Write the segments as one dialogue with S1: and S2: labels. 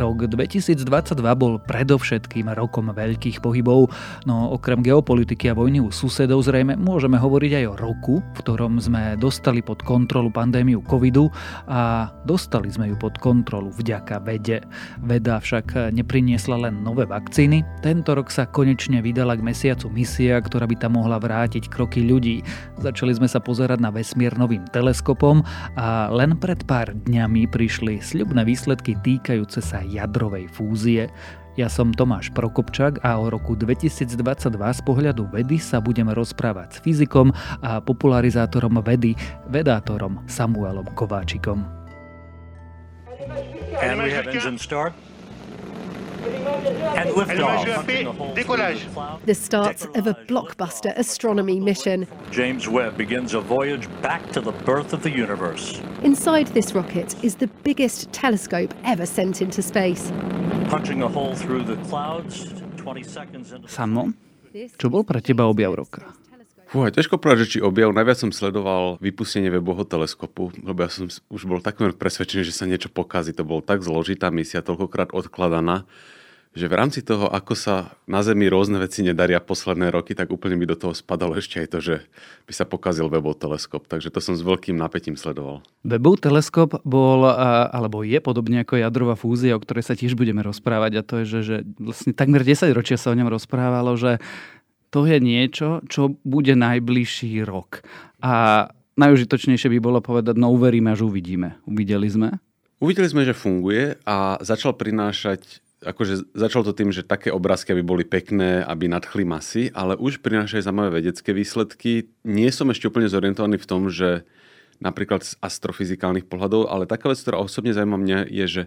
S1: Rok 2022 bol predovšetkým rokom veľkých pohybov, no okrem geopolitiky a vojny u susedov zrejme môžeme hovoriť aj o roku, v ktorom sme dostali pod kontrolu pandémiu covidu a dostali sme ju pod kontrolu vďaka vede. Veda však nepriniesla len nové vakcíny, tento rok sa konečne vydala k mesiacu misia, ktorá by tam mohla vrátiť kroky ľudí. Začali sme sa pozerať na vesmír novým teleskopom a len pred pár dňami prišli sľubné výsledky týkajúce sa jadrovej fúzie. Ja som Tomáš Prokopčák a o roku 2022 z pohľadu vedy sa budeme rozprávať s fyzikom a popularizátorom vedy, vedátorom Samuelom Kováčikom. And we have engine start.
S2: And liftoff. Décollage. The start of a blockbuster astronomy mission. James Webb begins a voyage back to the birth of the universe. Inside this rocket is the biggest telescope ever sent into space. Punching a hole through the clouds
S1: 20 seconds into... Samo, čo bol pre teba objav roka?
S3: Fúha, ťažko povedať, že či objav. Najviac som sledoval vypustenie webového teleskopu, lebo ja som už bol takmer presvedčený, že sa niečo pokazí. To bol tak zložitá misia, toľkokrát odkladaná, že v rámci toho, ako sa na Zemi rôzne veci nedaria posledné roky, tak úplne mi do toho spadalo ešte aj to, že by sa pokazil webov teleskop. Takže to som s veľkým napätím sledoval.
S1: Webov teleskop bol, alebo je podobne ako jadrová fúzia, o ktorej sa tiež budeme rozprávať a to je, že, že vlastne takmer 10 ročia sa o ňom rozprávalo, že to je niečo, čo bude najbližší rok. A najužitočnejšie by bolo povedať, no uveríme, až uvidíme. Uvideli sme?
S3: Uvideli sme, že funguje a začal prinášať akože začal to tým, že také obrázky, aby boli pekné, aby nadchli masy, ale už prinášajú zaujímavé vedecké výsledky. Nie som ešte úplne zorientovaný v tom, že napríklad z astrofyzikálnych pohľadov, ale taká vec, ktorá osobne zaujíma mňa, je, že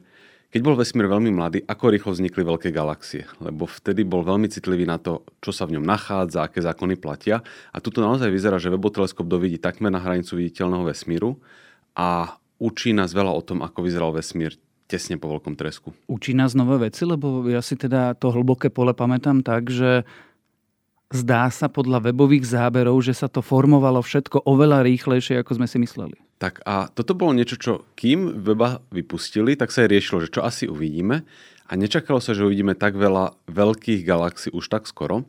S3: keď bol vesmír veľmi mladý, ako rýchlo vznikli veľké galaxie? Lebo vtedy bol veľmi citlivý na to, čo sa v ňom nachádza, aké zákony platia. A tuto naozaj vyzerá, že weboteleskop dovidí takmer na hranicu viditeľného vesmíru a učí nás veľa o tom, ako vyzeral vesmír tesne po veľkom tresku.
S1: Učí nás nové veci, lebo ja si teda to hlboké pole pamätám tak, že zdá sa podľa webových záberov, že sa to formovalo všetko oveľa rýchlejšie, ako sme si mysleli.
S3: Tak a toto bolo niečo, čo kým weba vypustili, tak sa aj riešilo, že čo asi uvidíme. A nečakalo sa, že uvidíme tak veľa veľkých galaxií už tak skoro.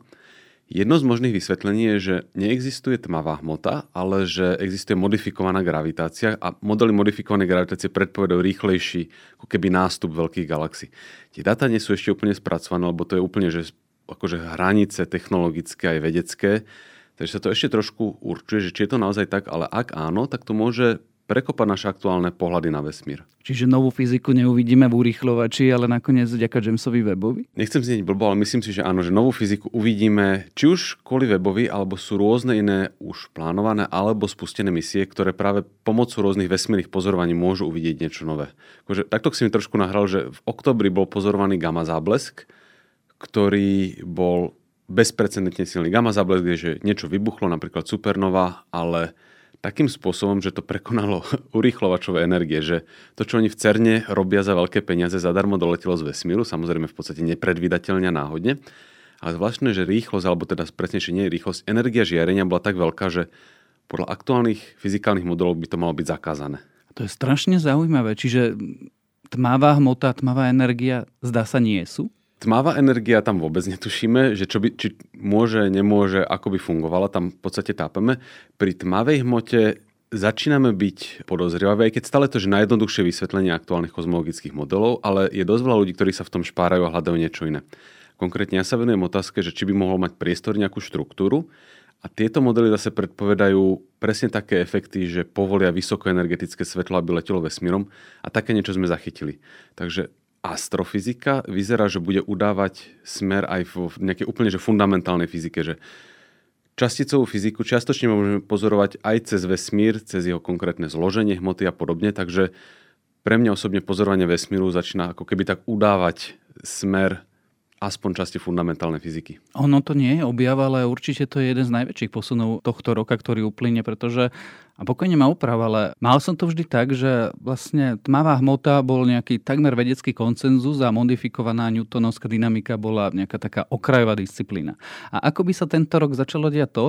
S3: Jedno z možných vysvetlení je, že neexistuje tmavá hmota, ale že existuje modifikovaná gravitácia a modely modifikovanej gravitácie predpovedajú rýchlejší ako keby nástup veľkých galaxií. Tie dáta nie sú ešte úplne spracované, lebo to je úplne že akože hranice technologické aj vedecké. Takže sa to ešte trošku určuje, že či je to naozaj tak, ale ak áno, tak to môže prekopať naše aktuálne pohľady na vesmír.
S1: Čiže novú fyziku neuvidíme v urýchlovači, ale nakoniec vďaka Jamesovi Webovi?
S3: Nechcem znieť blbo, ale myslím si, že áno, že novú fyziku uvidíme či už kvôli Webovi, alebo sú rôzne iné už plánované, alebo spustené misie, ktoré práve pomocou rôznych vesmírnych pozorovaní môžu uvidieť niečo nové. Akože, takto si mi trošku nahral, že v oktobri bol pozorovaný gamma záblesk, ktorý bol bezprecedentne silný gamma záblesk, že niečo vybuchlo, napríklad supernova, ale takým spôsobom, že to prekonalo urýchlovačové energie, že to, čo oni v CERNE robia za veľké peniaze, zadarmo doletelo z vesmíru, samozrejme v podstate nepredvídateľne náhodne. Ale zvláštne, že rýchlosť, alebo teda presnejšie nie rýchlosť, energia žiarenia bola tak veľká, že podľa aktuálnych fyzikálnych modelov by to malo byť zakázané.
S1: To je strašne zaujímavé. Čiže tmavá hmota, tmavá energia zdá sa nie sú?
S3: Tmavá energia tam vôbec netušíme, že čo by, či môže, nemôže, ako by fungovala, tam v podstate tápeme. Pri tmavej hmote začíname byť podozrievaví, aj keď stále to je najjednoduchšie vysvetlenie aktuálnych kozmologických modelov, ale je dosť veľa ľudí, ktorí sa v tom špárajú a hľadajú niečo iné. Konkrétne ja sa venujem otázke, že či by mohol mať priestor nejakú štruktúru a tieto modely zase predpovedajú presne také efekty, že povolia vysokoenergetické svetlo, aby letelo vesmírom a také niečo sme zachytili. Takže astrofyzika. Vyzerá, že bude udávať smer aj v nejakej úplne že fundamentálnej fyzike, že časticovú fyziku čiastočne môžeme pozorovať aj cez vesmír, cez jeho konkrétne zloženie hmoty a podobne, takže pre mňa osobne pozorovanie vesmíru začína ako keby tak udávať smer aspoň časti fundamentálnej fyziky.
S1: Ono to nie je objav, ale určite to je jeden z najväčších posunov tohto roka, ktorý uplyne, pretože, a pokojne ma uprav, ale mal som to vždy tak, že vlastne tmavá hmota bol nejaký takmer vedecký koncenzus a modifikovaná newtonovská dynamika bola nejaká taká okrajová disciplína. A ako by sa tento rok začalo diať to,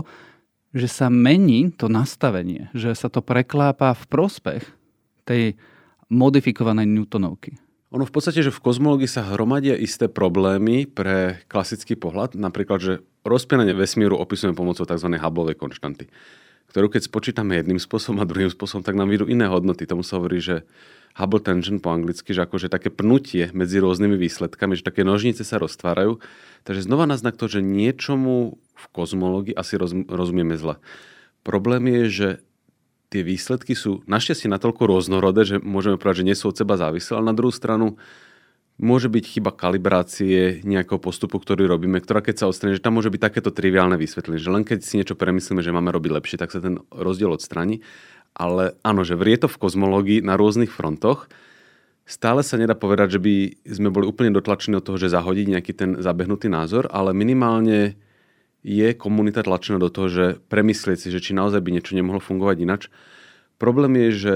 S1: že sa mení to nastavenie, že sa to preklápa v prospech tej modifikovanej Newtonovky.
S3: Ono v podstate, že v kozmológii sa hromadia isté problémy pre klasický pohľad, napríklad, že rozpínanie vesmíru opisujeme pomocou tzv. Hubbleovej konštanty, ktorú keď spočítame jedným spôsobom a druhým spôsobom, tak nám vyjdú iné hodnoty. Tomu sa hovorí, že Hubble tangent po anglicky, že akože také pnutie medzi rôznymi výsledkami, že také nožnice sa roztvárajú. Takže znova naznak to, že niečomu v kozmológii asi roz, rozumieme zle. Problém je, že tie výsledky sú našťastie natoľko rôznorodé, že môžeme povedať, že nie sú od seba závislé, ale na druhú stranu môže byť chyba kalibrácie nejakého postupu, ktorý robíme, ktorá keď sa odstráni, že tam môže byť takéto triviálne vysvetlenie, že len keď si niečo premyslíme, že máme robiť lepšie, tak sa ten rozdiel odstráni. Ale áno, že vrie to v kozmológii na rôznych frontoch. Stále sa nedá povedať, že by sme boli úplne dotlačení od toho, že zahodiť nejaký ten zabehnutý názor, ale minimálne je komunita tlačená do toho, že premyslieť si, že či naozaj by niečo nemohlo fungovať inač. Problém je, že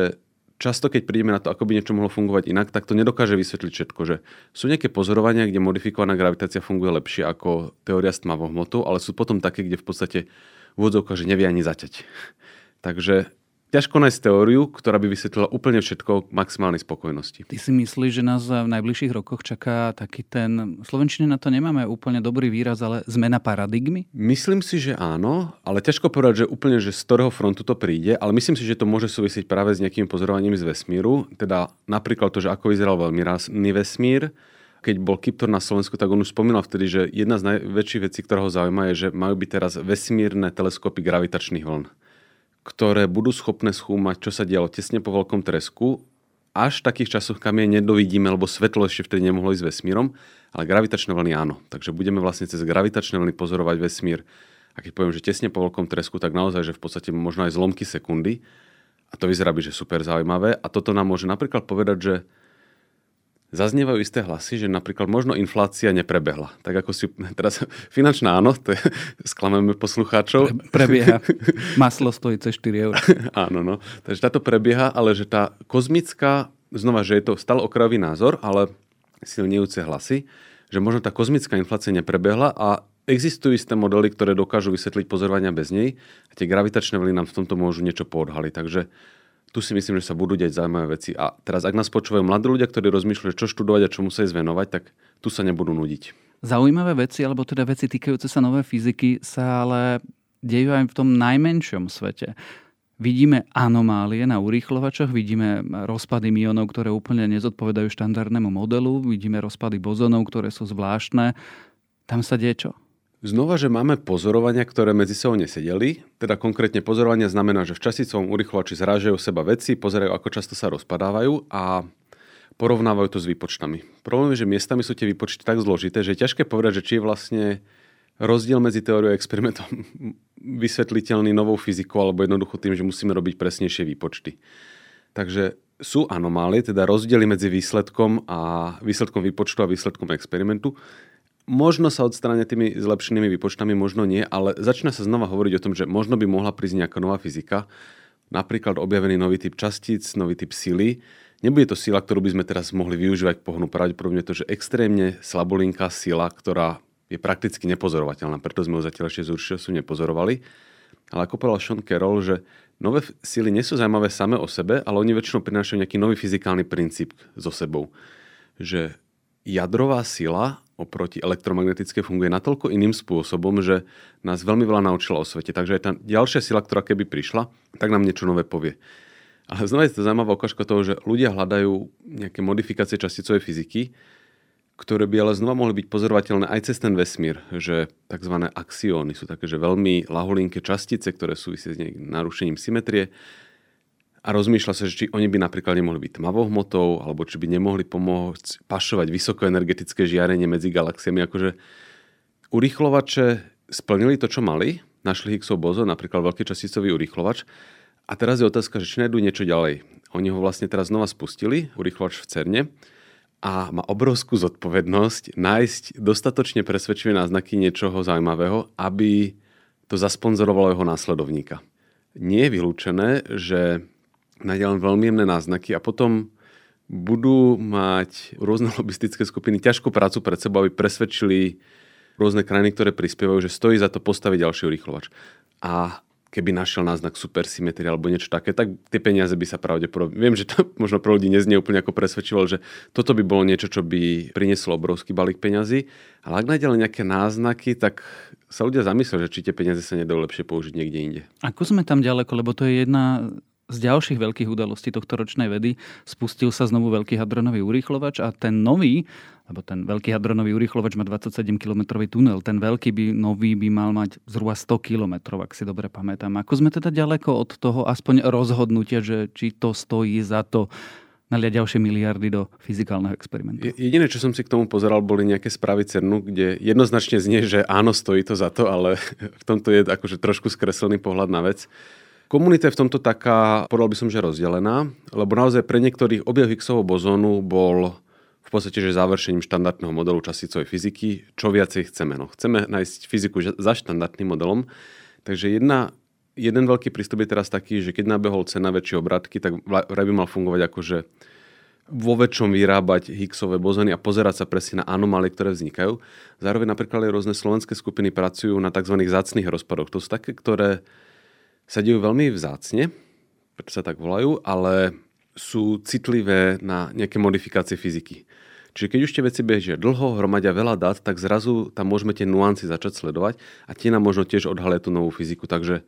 S3: často keď prídeme na to, ako by niečo mohlo fungovať inak, tak to nedokáže vysvetliť všetko. Že sú nejaké pozorovania, kde modifikovaná gravitácia funguje lepšie ako teória s tmavou ale sú potom také, kde v podstate v že nevie ani zaťať. Takže ťažko nájsť teóriu, ktorá by vysvetlila úplne všetko k maximálnej spokojnosti.
S1: Ty si myslíš, že nás v najbližších rokoch čaká taký ten... V Slovenčine na to nemáme úplne dobrý výraz, ale zmena paradigmy?
S3: Myslím si, že áno, ale ťažko povedať, že úplne, že z ktorého frontu to príde, ale myslím si, že to môže súvisieť práve s nejakými pozorovaním z vesmíru. Teda napríklad to, že ako vyzeral veľmi rázny vesmír, keď bol Kiptor na Slovensku, tak on už spomínal vtedy, že jedna z najväčších vecí, ktorá ho zaujíma, je, že majú byť teraz vesmírne teleskopy gravitačných vln ktoré budú schopné skúmať, čo sa dialo tesne po veľkom tresku, až v takých časoch, kam je nedovidíme, lebo svetlo ešte vtedy nemohlo ísť vesmírom, ale gravitačné vlny áno. Takže budeme vlastne cez gravitačné vlny pozorovať vesmír. A keď poviem, že tesne po veľkom tresku, tak naozaj, že v podstate možno aj zlomky sekundy. A to vyzerá byť, že super zaujímavé. A toto nám môže napríklad povedať, že Zaznievajú isté hlasy, že napríklad možno inflácia neprebehla. Tak ako si teraz finančná áno, to je, sklameme poslucháčov.
S1: Pre, prebieha. Maslo stojí cez 4 eur.
S3: áno, no. Takže táto prebieha, ale že tá kozmická, znova, že je to stále okrajový názor, ale silnejúce hlasy, že možno tá kozmická inflácia neprebehla a existujú isté modely, ktoré dokážu vysvetliť pozorovania bez nej a tie gravitačné vlny nám v tomto môžu niečo poodhaliť. Takže tu si myslím, že sa budú deť zaujímavé veci. A teraz, ak nás počúvajú mladí ľudia, ktorí rozmýšľajú, čo študovať a čo sa zvenovať, tak tu sa nebudú nudiť.
S1: Zaujímavé veci, alebo teda veci týkajúce sa nové fyziky, sa ale dejú aj v tom najmenšom svete. Vidíme anomálie na urýchlovačoch, vidíme rozpady mionov, ktoré úplne nezodpovedajú štandardnému modelu, vidíme rozpady bozonov, ktoré sú zvláštne. Tam sa deje čo?
S3: Znova, že máme pozorovania, ktoré medzi sebou nesedeli. Teda konkrétne pozorovania znamená, že v časicovom urychlovači zrážajú seba veci, pozerajú, ako často sa rozpadávajú a porovnávajú to s výpočtami. Problém je, že miestami sú tie výpočty tak zložité, že je ťažké povedať, že či je vlastne rozdiel medzi teóriou a experimentom vysvetliteľný novou fyzikou alebo jednoducho tým, že musíme robiť presnejšie výpočty. Takže sú anomálie, teda rozdiely medzi výsledkom a výsledkom výpočtu a výsledkom experimentu. Možno sa odstráňa tými zlepšenými výpočtami, možno nie, ale začína sa znova hovoriť o tom, že možno by mohla prísť nejaká nová fyzika, napríklad objavený nový typ častíc, nový typ sily. Nebude to sila, ktorú by sme teraz mohli využívať k pohnu. Pravdepodobne to, že extrémne slabolinká sila, ktorá je prakticky nepozorovateľná, preto sme ho zatiaľ ešte z sú nepozorovali. Ale ako povedal Sean Carroll, že nové sily nie sú zaujímavé same o sebe, ale oni väčšinou prinášajú nejaký nový fyzikálny princíp so sebou. Že jadrová sila oproti elektromagnetické funguje natoľko iným spôsobom, že nás veľmi veľa naučila o svete. Takže aj tá ďalšia sila, ktorá keby prišla, tak nám niečo nové povie. Ale znova je to zaujímavá ukážka toho, že ľudia hľadajú nejaké modifikácie časticovej fyziky, ktoré by ale znova mohli byť pozorovateľné aj cez ten vesmír, že tzv. axióny sú také, že veľmi lahulinké častice, ktoré súvisia s narušením symetrie, a rozmýšľa sa, že či oni by napríklad nemohli byť tmavou hmotou, alebo či by nemohli pomôcť pašovať vysokoenergetické žiarenie medzi galaxiami. Akože urýchlovače splnili to, čo mali, našli Higgsov bozon, napríklad veľký časticový urýchlovač. A teraz je otázka, že či nájdú niečo ďalej. Oni ho vlastne teraz znova spustili, urýchlovač v CERNE, a má obrovskú zodpovednosť nájsť dostatočne presvedčivé náznaky niečoho zaujímavého, aby to zasponzorovalo jeho následovníka. Nie je vylúčené, že len veľmi jemné náznaky a potom budú mať rôzne lobistické skupiny ťažkú prácu pred sebou, aby presvedčili rôzne krajiny, ktoré prispievajú, že stojí za to postaviť ďalší rýchlovač. A keby našiel náznak supersymetrie alebo niečo také, tak tie peniaze by sa pravdepodobne... Viem, že to možno pre ľudí neznie úplne ako presvedčival, že toto by bolo niečo, čo by prinieslo obrovský balík peňazí, ale ak nájde nejaké náznaky, tak sa ľudia zamyslia, že či tie peniaze sa nedajú lepšie použiť niekde inde.
S1: Ako sme tam ďaleko, lebo to je jedna z ďalších veľkých udalostí tohto ročnej vedy spustil sa znovu veľký hadronový urýchlovač a ten nový, lebo ten veľký hadronový urýchlovač má 27 km tunel, ten veľký by, nový by mal mať zhruba 100 km, ak si dobre pamätám. Ako sme teda ďaleko od toho aspoň rozhodnutia, že či to stojí za to naliať ďalšie miliardy do fyzikálneho experimentu.
S3: Jediné, čo som si k tomu pozeral, boli nejaké správy CERNu, kde jednoznačne znie, že áno, stojí to za to, ale v tomto je akože trošku skreslený pohľad na vec. Komunita je v tomto taká, povedal by som, že rozdelená, lebo naozaj pre niektorých objav Higgsovho bozónu bol v podstate, že završením štandardného modelu časicovej fyziky, čo viacej chceme. No, chceme nájsť fyziku za štandardným modelom. Takže jedna, jeden veľký prístup je teraz taký, že keď nabehol cena väčšie obratky, tak vraj by mal fungovať ako, že vo väčšom vyrábať Higgsové bozóny a pozerať sa presne na anomálie, ktoré vznikajú. Zároveň napríklad aj rôzne slovenské skupiny pracujú na tzv. zácných rozpadoch. To sú také, ktoré sa dejú veľmi vzácne, preto sa tak volajú, ale sú citlivé na nejaké modifikácie fyziky. Čiže keď už tie veci bežia dlho, hromadia veľa dát, tak zrazu tam môžeme tie nuancy začať sledovať a tie nám možno tiež odhalia tú novú fyziku. Takže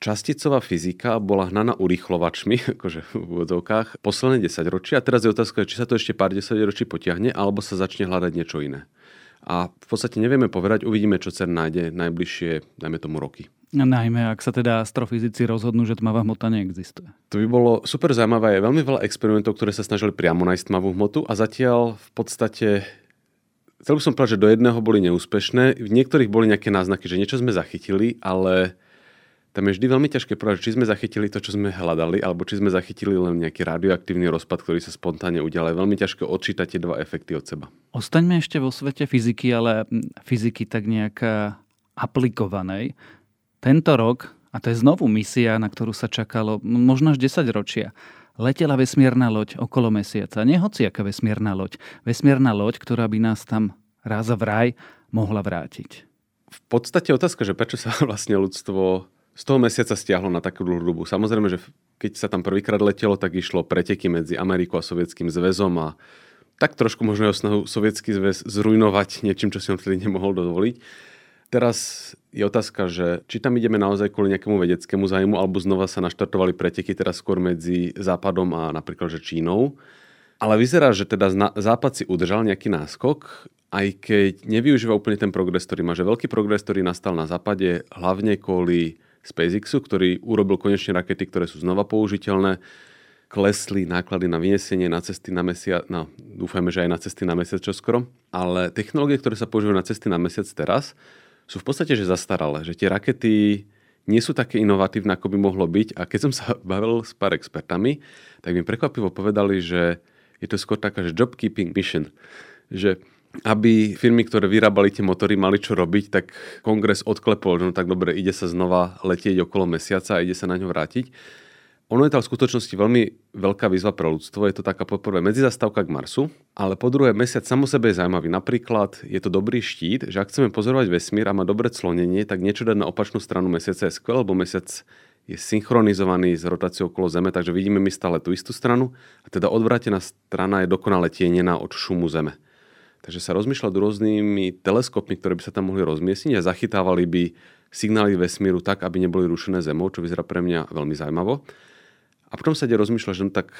S3: časticová fyzika bola hnaná urýchlovačmi, akože v úvodzovkách, posledné 10 ročí a teraz je otázka, či sa to ešte pár 10 ročí potiahne, alebo sa začne hľadať niečo iné. A v podstate nevieme povedať, uvidíme, čo CERN nájde najbližšie, dajme tomu roky.
S1: Najmä ak sa teda astrofyzici rozhodnú, že tmavá hmota neexistuje.
S3: To by bolo super zaujímavé. Je veľmi veľa experimentov, ktoré sa snažili priamo nájsť tmavú hmotu a zatiaľ v podstate Chcel by som povedať, že do jedného boli neúspešné. V niektorých boli nejaké náznaky, že niečo sme zachytili, ale tam je vždy veľmi ťažké povedať, či sme zachytili to, čo sme hľadali, alebo či sme zachytili len nejaký radioaktívny rozpad, ktorý sa spontánne udial. Je veľmi ťažké odčítať tie dva efekty od seba.
S1: Ostaňme ešte vo svete fyziky, ale fyziky tak nejak aplikovanej. Tento rok, a to je znovu misia, na ktorú sa čakalo možno až 10 ročia, letela vesmierna loď okolo mesiaca. Nie hociaká vesmierna loď. Vesmierna loď, ktorá by nás tam raz v raj mohla vrátiť.
S3: V podstate otázka, že prečo sa vlastne ľudstvo z toho mesiaca stiahlo na takú dlhú dobu. Samozrejme, že keď sa tam prvýkrát letelo, tak išlo preteky medzi Amerikou a Sovietským zväzom a tak trošku možno o snahu Sovietský zväz zrujnovať niečím, čo si on vtedy nemohol dovoliť. Teraz je otázka, že či tam ideme naozaj kvôli nejakému vedeckému zájmu, alebo znova sa naštartovali preteky teraz skôr medzi Západom a napríklad že Čínou. Ale vyzerá, že teda Západ si udržal nejaký náskok, aj keď nevyužíva úplne ten progres, ktorý má. Že veľký progres, ktorý nastal na Západe, hlavne kvôli SpaceXu, ktorý urobil konečne rakety, ktoré sú znova použiteľné. Klesli náklady na vynesenie na cesty na mesiac, no dúfajme, že aj na cesty na mesiac čoskoro. Ale technológie, ktoré sa používajú na cesty na mesiac teraz, sú v podstate že zastaralé, že tie rakety nie sú také inovatívne, ako by mohlo byť. A keď som sa bavil s pár expertami, tak mi prekvapivo povedali, že je to skôr taká, že job keeping mission. Že aby firmy, ktoré vyrábali tie motory, mali čo robiť, tak kongres odklepol, že no tak dobre, ide sa znova letieť okolo mesiaca a ide sa na ňo vrátiť. Ono je to v skutočnosti veľmi veľká výzva pre ľudstvo. Je to taká poprvé medzizastávka k Marsu, ale po druhé mesiac samo sebe je zaujímavý. Napríklad je to dobrý štít, že ak chceme pozorovať vesmír a má dobré clonenie, tak niečo dať na opačnú stranu mesiaca je skvelé, lebo mesiac je synchronizovaný s rotáciou okolo Zeme, takže vidíme my stále tú istú stranu a teda odvrátená strana je dokonale tienená od šumu Zeme. Takže sa rozmýšľa rôznymi teleskopmi, ktoré by sa tam mohli rozmiestniť a zachytávali by signály vesmíru tak, aby neboli rušené Zemou, čo vyzerá pre mňa veľmi zaujímavo. A potom sa ide rozmýšľať, že no tak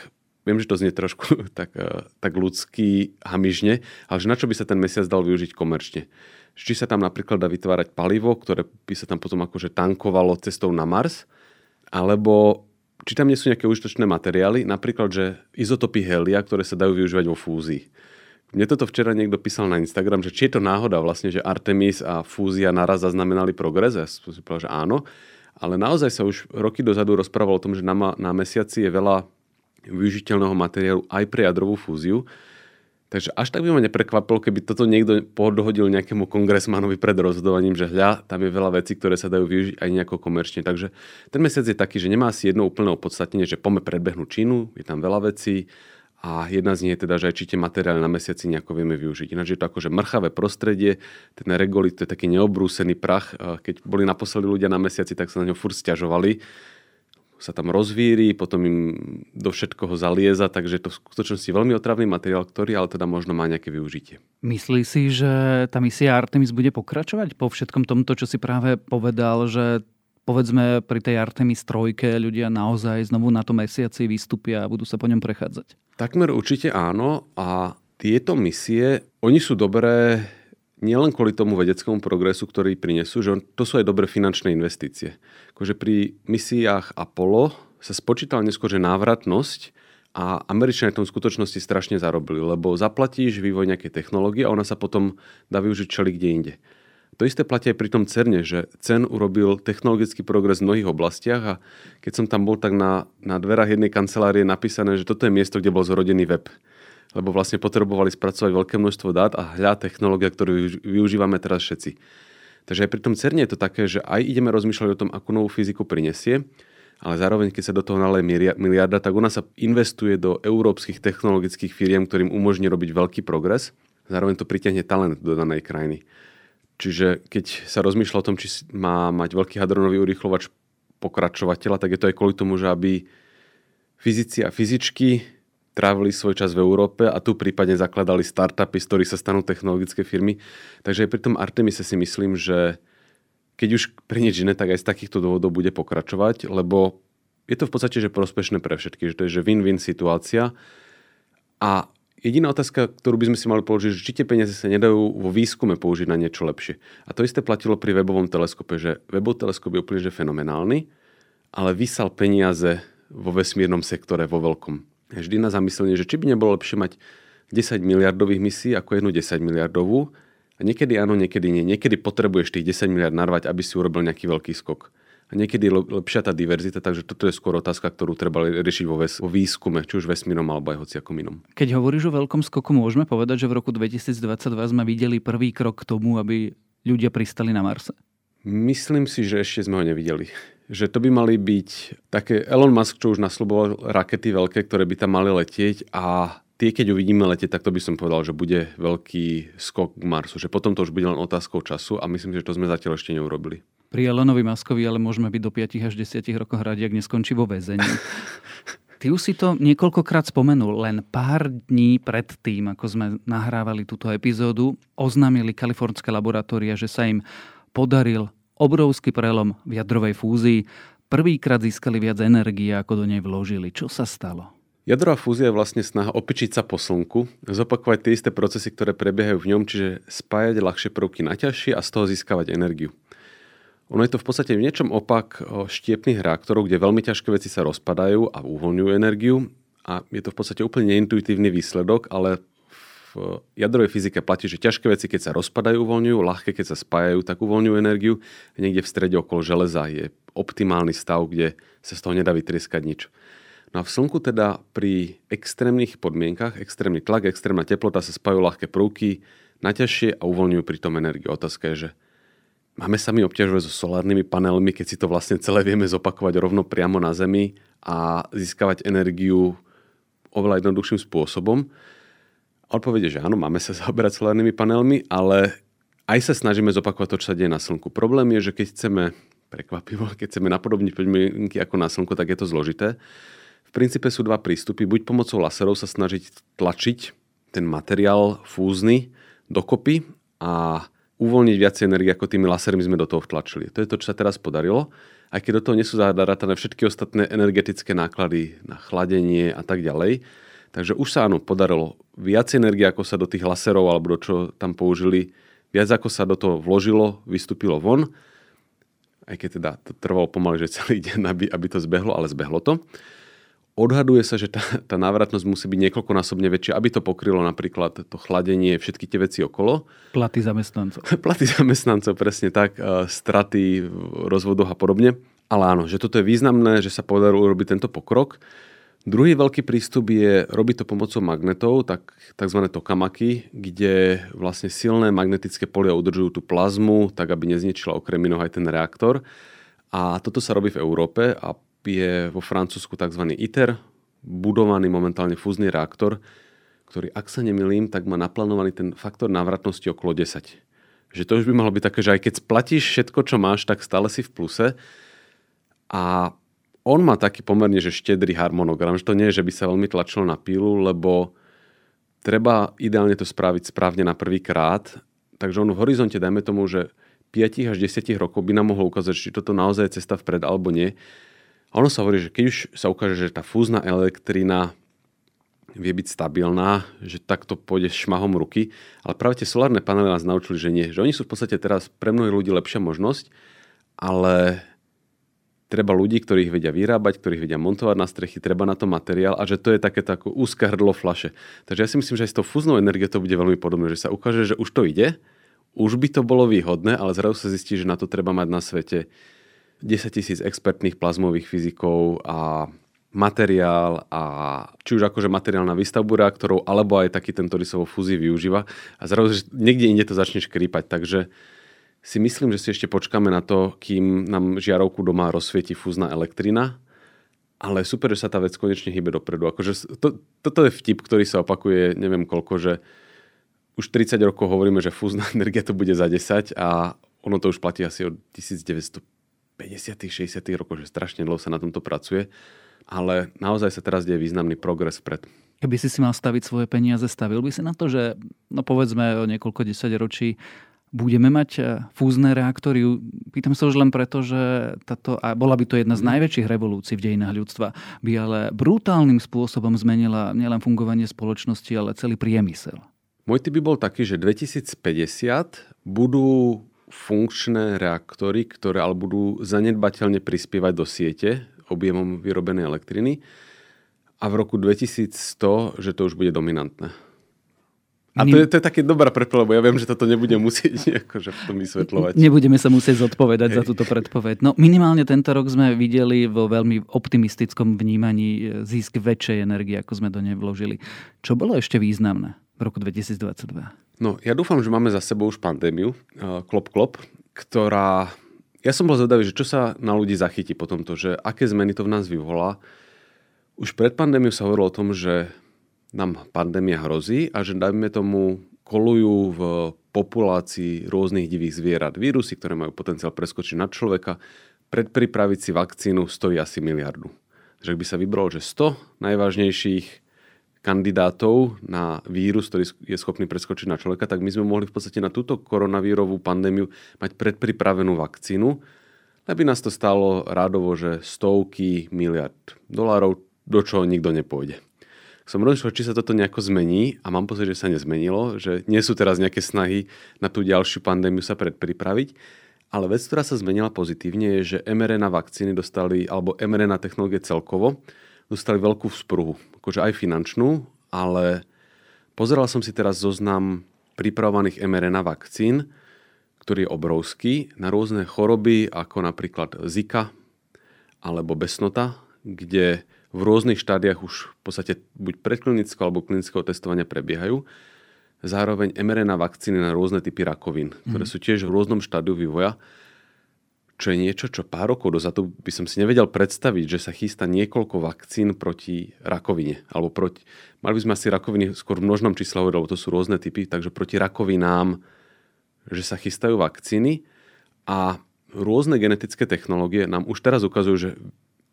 S3: viem, že to znie trošku tak, eh, tak ľudský hamižne, ale že na čo by sa ten mesiac dal využiť komerčne. Či sa tam napríklad dá vytvárať palivo, ktoré by sa tam potom akože tankovalo cestou na Mars, alebo či tam nie sú nejaké užitočné materiály, napríklad, že izotopy helia, ktoré sa dajú využívať vo fúzii. Mne toto včera niekto písal na Instagram, že či je to náhoda vlastne, že Artemis a fúzia naraz zaznamenali progres. Ja som si povedal, že áno. Ale naozaj sa už roky dozadu rozprávalo o tom, že na, na mesiaci je veľa využiteľného materiálu aj pre jadrovú fúziu. Takže až tak by ma neprekvapilo, keby toto niekto podohodil nejakému kongresmanovi pred rozhodovaním, že hľa, tam je veľa vecí, ktoré sa dajú využiť aj nejako komerčne. Takže ten mesiac je taký, že nemá asi jedno úplné opodstatnenie, že pome predbehnúť Čínu, je tam veľa vecí a jedna z nich je teda, že aj či tie materiály na mesiaci nejako vieme využiť. Ináč je to akože mrchavé prostredie, ten regolit, to je taký neobrúsený prach. Keď boli naposledy ľudia na mesiaci, tak sa na ňo furt stiažovali. Sa tam rozvíri, potom im do všetkoho zalieza, takže to v skutočnosti veľmi otravný materiál, ktorý ale teda možno má nejaké využitie.
S1: Myslí si, že tá misia Artemis bude pokračovať po všetkom tomto, čo si práve povedal, že povedzme pri tej Artemis trojke ľudia naozaj znovu na tom mesiaci vystúpia a budú sa po ňom prechádzať?
S3: Takmer určite áno a tieto misie, oni sú dobré nielen kvôli tomu vedeckému progresu, ktorý prinesú, že to sú aj dobré finančné investície. Akože pri misiách Apollo sa spočítala neskôr, že návratnosť a Američania tom v skutočnosti strašne zarobili, lebo zaplatíš vývoj nejakej technológie a ona sa potom dá využiť čeli kde inde. To isté platí aj pri tom CERNE, že CERN urobil technologický progres v mnohých oblastiach a keď som tam bol, tak na, na dverách jednej kancelárie napísané, že toto je miesto, kde bol zrodený web. Lebo vlastne potrebovali spracovať veľké množstvo dát a hľa technológia, ktorú využívame teraz všetci. Takže aj pri tom CERNE je to také, že aj ideme rozmýšľať o tom, akú novú fyziku prinesie, ale zároveň, keď sa do toho naleje miliarda, tak ona sa investuje do európskych technologických firiem, ktorým umožní robiť veľký progres. Zároveň to pritiahne talent do danej krajiny. Čiže keď sa rozmýšľa o tom, či má mať veľký hadronový urýchlovač pokračovateľa, tak je to aj kvôli tomu, že aby fyzici a fyzičky trávili svoj čas v Európe a tu prípadne zakladali startupy, z ktorých sa stanú technologické firmy. Takže aj pri tom Artemise si myslím, že keď už pre nič iné, tak aj z takýchto dôvodov bude pokračovať, lebo je to v podstate že prospešné pre všetky, že to je že win-win situácia a Jediná otázka, ktorú by sme si mali položiť, že či tie peniaze sa nedajú vo výskume použiť na niečo lepšie. A to isté platilo pri webovom teleskope, že webový teleskop je úplne že fenomenálny, ale vysal peniaze vo vesmírnom sektore vo veľkom. Vždy na zamyslenie, že či by nebolo lepšie mať 10 miliardových misií ako jednu 10 miliardovú. A niekedy áno, niekedy nie. Niekedy potrebuješ tých 10 miliard narvať, aby si urobil nejaký veľký skok niekedy je lepšia tá diverzita, takže toto je skôr otázka, ktorú treba riešiť vo, ves- vo výskume, či už vesmírom alebo aj hociakom inom.
S1: Keď hovoríš o veľkom skoku, môžeme povedať, že v roku 2022 sme videli prvý krok k tomu, aby ľudia pristali na Marse?
S3: Myslím si, že ešte sme ho nevideli. Že to by mali byť také Elon Musk, čo už nasľuboval rakety veľké, ktoré by tam mali letieť a tie, keď uvidíme letieť, tak to by som povedal, že bude veľký skok k Marsu. Že potom to už bude len otázkou času a myslím, že to sme zatiaľ ešte neurobili
S1: pri Elonovi Maskovi, ale môžeme byť do 5 až 10 rokov hrať, ak neskončí vo väzení. Ty už si to niekoľkokrát spomenul, len pár dní pred tým, ako sme nahrávali túto epizódu, oznámili kalifornské laboratória, že sa im podaril obrovský prelom v jadrovej fúzii. Prvýkrát získali viac energie, ako do nej vložili. Čo sa stalo?
S3: Jadrová fúzia je vlastne snaha opičiť sa po slnku, zopakovať tie isté procesy, ktoré prebiehajú v ňom, čiže spájať ľahšie prvky na ťažšie a z toho získavať energiu. Ono je to v podstate v niečom opak štiepných reaktorov, kde veľmi ťažké veci sa rozpadajú a uvoľňujú energiu a je to v podstate úplne neintuitívny výsledok, ale v jadrovej fyzike platí, že ťažké veci, keď sa rozpadajú, uvoľňujú, ľahké, keď sa spájajú, tak uvoľňujú energiu. Niekde v strede okolo železa je optimálny stav, kde sa z toho nedá vytrieskať nič. No a v Slnku teda pri extrémnych podmienkach, extrémny tlak, extrémna teplota sa spájajú ľahké prvky na ťažšie a uvoľňujú pritom energiu. Otázka je, že Máme sa mi obťažovať so solárnymi panelmi, keď si to vlastne celé vieme zopakovať rovno priamo na Zemi a získavať energiu oveľa jednoduchším spôsobom. Odpoveď je, že áno, máme sa zaoberať solárnymi panelmi, ale aj sa snažíme zopakovať to, čo sa deje na Slnku. Problém je, že keď chceme, prekvapivo, keď chceme napodobniť podmienky ako na Slnku, tak je to zložité. V princípe sú dva prístupy. Buď pomocou laserov sa snažiť tlačiť ten materiál fúzny dokopy a uvoľniť viac energie, ako tými lasermi sme do toho vtlačili. To je to, čo sa teraz podarilo. Aj keď do toho nie sú zadátané všetky ostatné energetické náklady na chladenie a tak ďalej. Takže už sa áno, podarilo viac energie, ako sa do tých laserov alebo do čo tam použili, viac ako sa do toho vložilo, vystúpilo von. Aj keď teda to trvalo pomaly, že celý deň, aby, aby to zbehlo, ale zbehlo to. Odhaduje sa, že tá, tá návratnosť musí byť niekoľkonásobne väčšia, aby to pokrylo napríklad to chladenie, všetky tie veci okolo.
S1: Platy zamestnancov.
S3: Platy zamestnancov, presne tak, straty v rozvodoch a podobne. Ale áno, že toto je významné, že sa podarilo urobiť tento pokrok. Druhý veľký prístup je robiť to pomocou magnetov, tak, tzv. tokamaky, kde vlastne silné magnetické polia udržujú tú plazmu, tak aby nezničila okrem iného aj ten reaktor. A toto sa robí v Európe a je vo Francúzsku tzv. ITER, budovaný momentálne fúzny reaktor, ktorý, ak sa nemilím, tak má naplánovaný ten faktor návratnosti okolo 10. Že to už by mohlo byť také, že aj keď splatíš všetko, čo máš, tak stále si v pluse. A on má taký pomerne, že štedrý harmonogram, že to nie je, že by sa veľmi tlačilo na pílu, lebo treba ideálne to spraviť správne na prvý krát. Takže on v horizonte, dajme tomu, že 5 až 10 rokov by nám mohol ukázať, či toto naozaj je cesta vpred alebo nie. A ono sa hovorí, že keď už sa ukáže, že tá fúzna elektrina vie byť stabilná, že takto pôjde šmahom ruky. Ale práve tie solárne panely nás naučili, že nie. Že oni sú v podstate teraz pre mnohých ľudí lepšia možnosť, ale treba ľudí, ktorí ich vedia vyrábať, ktorí ich vedia montovať na strechy, treba na to materiál a že to je také tako úzke hrdlo flaše. Takže ja si myslím, že aj s tou fúznou energiou to bude veľmi podobné, že sa ukáže, že už to ide, už by to bolo výhodné, ale zrazu sa zistí, že na to treba mať na svete 10 tisíc expertných plazmových fyzikov a materiál a či už akože materiál na výstavbu reaktorov, alebo aj taký ten, ktorý sa vo fúzii využíva. A zrazu, že niekde inde to začne škrípať. Takže si myslím, že si ešte počkáme na to, kým nám žiarovku doma rozsvieti fúzna elektrina. Ale super, že sa tá vec konečne hýbe dopredu. Akože to, toto je vtip, ktorý sa opakuje neviem koľko, že už 30 rokov hovoríme, že fúzna energia to bude za 10 a ono to už platí asi od 1950 60 rokov, že strašne dlho sa na tomto pracuje. Ale naozaj sa teraz deje významný progres vpred.
S1: Keby si si mal staviť svoje peniaze, stavil by si na to, že no povedzme o niekoľko desaťročí budeme mať e, fúzne reaktory. Pýtam sa už len preto, že táto, a bola by to jedna z mhm. najväčších revolúcií v dejinách ľudstva, by ale brutálnym spôsobom zmenila nielen fungovanie spoločnosti, ale celý priemysel.
S3: Môj typ by bol taký, že 2050 budú funkčné reaktory, ktoré ale budú zanedbateľne prispievať do siete objemom vyrobenej elektriny a v roku 2100, že to už bude dominantné. A to je, to je také dobrá predpoveď, lebo ja viem, že toto nebude musieť akože v tom vysvetľovať.
S1: Nebudeme sa musieť zodpovedať Hej. za túto predpoveď. No minimálne tento rok sme videli vo veľmi optimistickom vnímaní e, zisk väčšej energie, ako sme do nej vložili. Čo bolo ešte významné v roku 2022?
S3: No, ja dúfam, že máme za sebou už pandémiu, e, klop klop, ktorá... Ja som bol zvedavý, že čo sa na ľudí zachytí po tomto, že aké zmeny to v nás vyvolá. Už pred pandémiou sa hovorilo o tom, že nám pandémia hrozí a že dajme tomu kolujú v populácii rôznych divých zvierat. Vírusy, ktoré majú potenciál preskočiť na človeka, predpripraviť si vakcínu stojí asi miliardu. Takže ak by sa vybralo, že 100 najvážnejších kandidátov na vírus, ktorý je schopný preskočiť na človeka, tak my sme mohli v podstate na túto koronavírovú pandémiu mať predpripravenú vakcínu, aby nás to stalo rádovo, že stovky miliard dolárov, do čoho nikto nepôjde som rozmýšľal, či sa toto nejako zmení a mám pocit, že sa nezmenilo, že nie sú teraz nejaké snahy na tú ďalšiu pandémiu sa predpripraviť. Ale vec, ktorá sa zmenila pozitívne, je, že mRNA vakcíny dostali, alebo mRNA technológie celkovo, dostali veľkú vzpruhu. Akože aj finančnú, ale pozeral som si teraz zoznam pripravovaných mRNA vakcín, ktorý je obrovský, na rôzne choroby, ako napríklad Zika alebo besnota, kde v rôznych štádiách už v podstate buď predklinického alebo klinického testovania prebiehajú. Zároveň mRNA vakcíny na rôzne typy rakovín, ktoré mhm. sú tiež v rôznom štádiu vývoja, čo je niečo, čo pár rokov dozadu by som si nevedel predstaviť, že sa chystá niekoľko vakcín proti rakovine. Alebo proti, mali by sme asi rakoviny skôr v množnom čísle lebo to sú rôzne typy, takže proti rakovinám, že sa chystajú vakcíny a rôzne genetické technológie nám už teraz ukazujú, že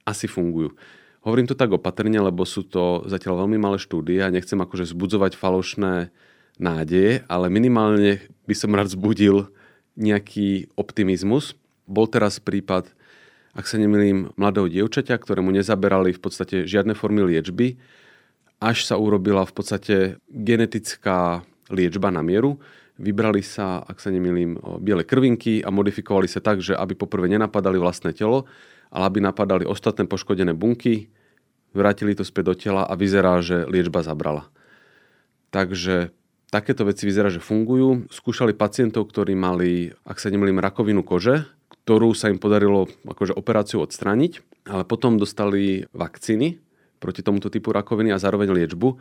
S3: asi fungujú. Hovorím to tak opatrne, lebo sú to zatiaľ veľmi malé štúdie a nechcem akože zbudzovať falošné nádeje, ale minimálne by som rád zbudil nejaký optimizmus. Bol teraz prípad, ak sa nemýlim, mladého dievčaťa, ktorému nezaberali v podstate žiadne formy liečby, až sa urobila v podstate genetická liečba na mieru. Vybrali sa, ak sa nemýlim, biele krvinky a modifikovali sa tak, že aby poprvé nenapadali vlastné telo, ale aby napadali ostatné poškodené bunky, vrátili to späť do tela a vyzerá, že liečba zabrala. Takže takéto veci vyzerá, že fungujú. Skúšali pacientov, ktorí mali, ak sa nemýlim, rakovinu kože, ktorú sa im podarilo akože operáciu odstrániť, ale potom dostali vakcíny proti tomuto typu rakoviny a zároveň liečbu.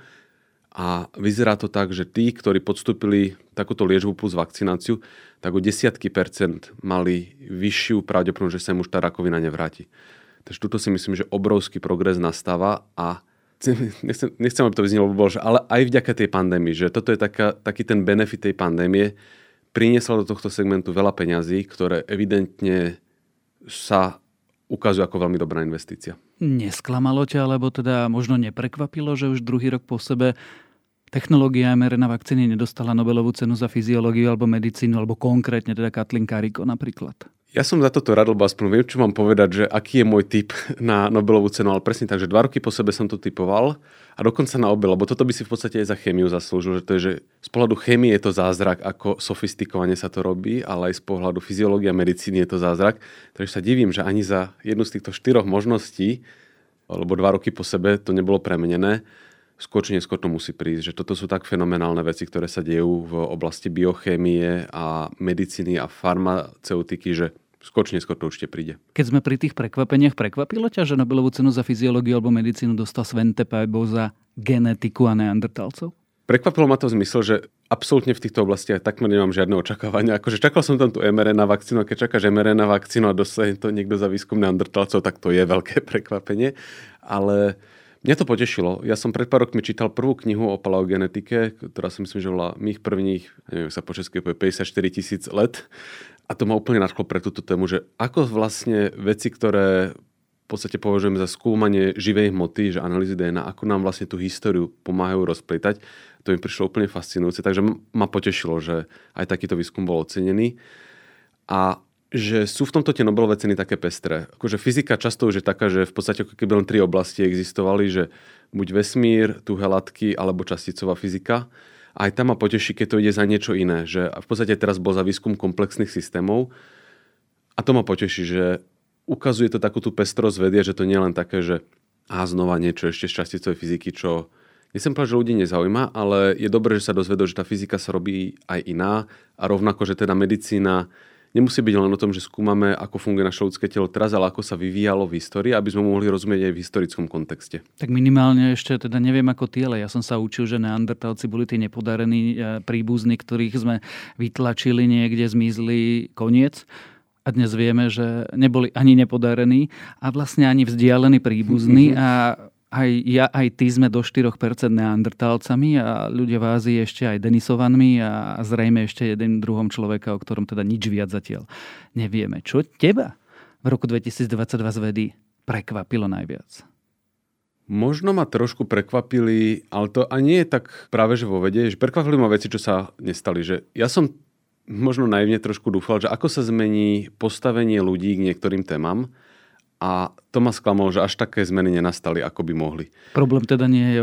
S3: A vyzerá to tak, že tí, ktorí podstúpili takúto liečbu plus vakcináciu, tak o desiatky percent mali vyššiu pravdepodobnosť, že sa im už tá rakovina nevráti. Takže tuto si myslím, že obrovský progres nastáva a nechcem, nechcem aby to vyznelo že ale aj vďaka tej pandémii, že toto je taká, taký ten benefit tej pandémie, priniesla do tohto segmentu veľa peňazí, ktoré evidentne sa ukazujú ako veľmi dobrá investícia.
S1: Nesklamalo ťa, alebo teda možno neprekvapilo, že už druhý rok po sebe technológia mRNA vakcíny nedostala Nobelovú cenu za fyziológiu alebo medicínu, alebo konkrétne teda Katlin Kariko napríklad?
S3: Ja som za toto lebo aspoň viem, čo mám povedať, že aký je môj typ na Nobelovú cenu, ale presne tak, že dva roky po sebe som to typoval a dokonca na obe, lebo toto by si v podstate aj za chémiu zaslúžil, že to je, že z pohľadu chémie je to zázrak, ako sofistikovane sa to robí, ale aj z pohľadu fyziológie a medicíny je to zázrak. Takže sa divím, že ani za jednu z týchto štyroch možností, alebo dva roky po sebe to nebolo premenené skôr či neskôr to musí prísť. Že toto sú tak fenomenálne veci, ktoré sa dejú v oblasti biochémie a medicíny a farmaceutiky, že skôr či neskôr to určite príde.
S1: Keď sme pri tých prekvapeniach, prekvapilo ťa, že Nobelovú cenu za fyziológiu alebo medicínu dostal Svente Pajbo za genetiku a neandertalcov?
S3: Prekvapilo ma to v zmysle, že absolútne v týchto oblastiach takmer nemám žiadne očakávania. Akože čakal som tam tú mRNA vakcínu a keď čakáš mRNA vakcínu a dostane to niekto za výskum neandertalcov, tak to je veľké prekvapenie. Ale Mňa to potešilo. Ja som pred pár rokmi čítal prvú knihu o paleogenetike, ktorá si myslím, že bola mých prvních, neviem sa po česky 54 tisíc let. A to ma úplne nadchlo pre túto tému, že ako vlastne veci, ktoré v podstate považujeme za skúmanie živej hmoty, že analýzy DNA, ako nám vlastne tú históriu pomáhajú rozplýtať, to mi prišlo úplne fascinujúce. Takže ma potešilo, že aj takýto výskum bol ocenený. A že sú v tomto tie Nobelové ceny také pestré. Akože fyzika často už je taká, že v podstate ako keby len tri oblasti existovali, že buď vesmír, tuhé latky alebo časticová fyzika. Aj tam ma poteší, keď to ide za niečo iné. Že v podstate teraz bol za výskum komplexných systémov. A to ma poteší, že ukazuje to takú tú pestrosť vedie, že to nie je len také, že a znova niečo ešte z časticovej fyziky, čo Nechcem povedať, že ľudí nezaujíma, ale je dobré, že sa dozvedol, že tá fyzika sa robí aj iná a rovnako, že teda medicína nemusí byť len o tom, že skúmame, ako funguje naše ľudské telo teraz, ale ako sa vyvíjalo v histórii, aby sme mohli rozumieť aj v historickom kontexte.
S1: Tak minimálne ešte teda neviem ako ty, ale ja som sa učil, že neandertálci boli tí nepodarení e, príbuzní, ktorých sme vytlačili niekde, zmizli koniec. A dnes vieme, že neboli ani nepodarení a vlastne ani vzdialení príbuzní a aj ja, aj ty sme do 4% neandertálcami a ľudia v Ázii ešte aj denisovanmi a zrejme ešte jeden druhom človeka, o ktorom teda nič viac zatiaľ nevieme. Čo teba v roku 2022 z vedy prekvapilo najviac?
S3: Možno ma trošku prekvapili, ale to ani nie je tak práve, že vo vede, že prekvapili ma veci, čo sa nestali. Že ja som možno naivne trošku dúfal, že ako sa zmení postavenie ľudí k niektorým témam, a to ma sklamalo, že až také zmeny nenastali, ako by mohli.
S1: Problém teda nie je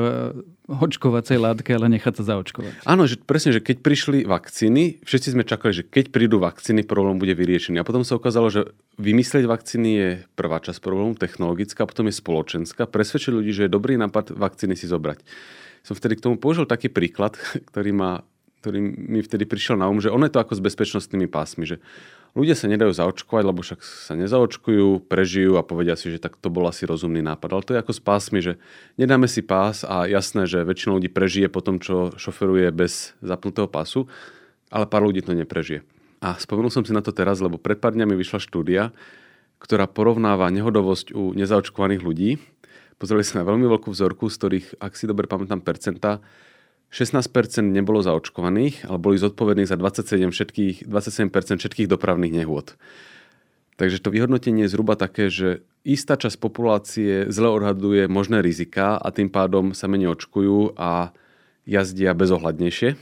S1: očkovacej látke, ale nechať sa zaočkovať.
S3: Áno, že presne, že keď prišli vakcíny, všetci sme čakali, že keď prídu vakcíny, problém bude vyriešený. A potom sa ukázalo, že vymyslieť vakcíny je prvá časť problému, technologická, potom je spoločenská. Presvedčiť ľudí, že je dobrý nápad vakcíny si zobrať. Som vtedy k tomu použil taký príklad, ktorý, ma, ktorý mi vtedy prišiel na um, že ono je to ako s bezpečnostnými pásmi, že ľudia sa nedajú zaočkovať, lebo však sa nezaočkujú, prežijú a povedia si, že tak to bol asi rozumný nápad. Ale to je ako s pásmi, že nedáme si pás a jasné, že väčšina ľudí prežije po tom, čo šoferuje bez zapnutého pásu, ale pár ľudí to neprežije. A spomenul som si na to teraz, lebo pred pár dňami vyšla štúdia, ktorá porovnáva nehodovosť u nezaočkovaných ľudí. Pozreli sa na veľmi veľkú vzorku, z ktorých, ak si dobre pamätám percenta, 16% nebolo zaočkovaných, ale boli zodpovední za 27, všetkých, 27% všetkých dopravných nehôd. Takže to vyhodnotenie je zhruba také, že istá časť populácie zle odhaduje možné rizika a tým pádom sa menej očkujú a jazdia bezohľadnejšie.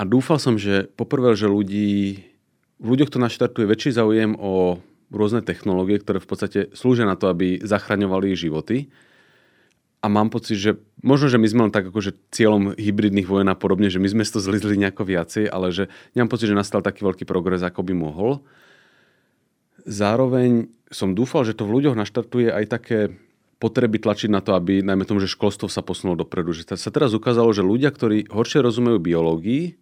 S3: A dúfal som, že poprvé, že ľudí, v ľuďoch to naštartuje väčší záujem o rôzne technológie, ktoré v podstate slúžia na to, aby zachraňovali životy a mám pocit, že možno, že my sme len tak akože cieľom hybridných vojen a podobne, že my sme to zlizli nejako viacej, ale že nemám pocit, že nastal taký veľký progres, ako by mohol. Zároveň som dúfal, že to v ľuďoch naštartuje aj také potreby tlačiť na to, aby najmä tomu, že školstvo sa posunulo dopredu. Že sa teraz ukázalo, že ľudia, ktorí horšie rozumejú biológii,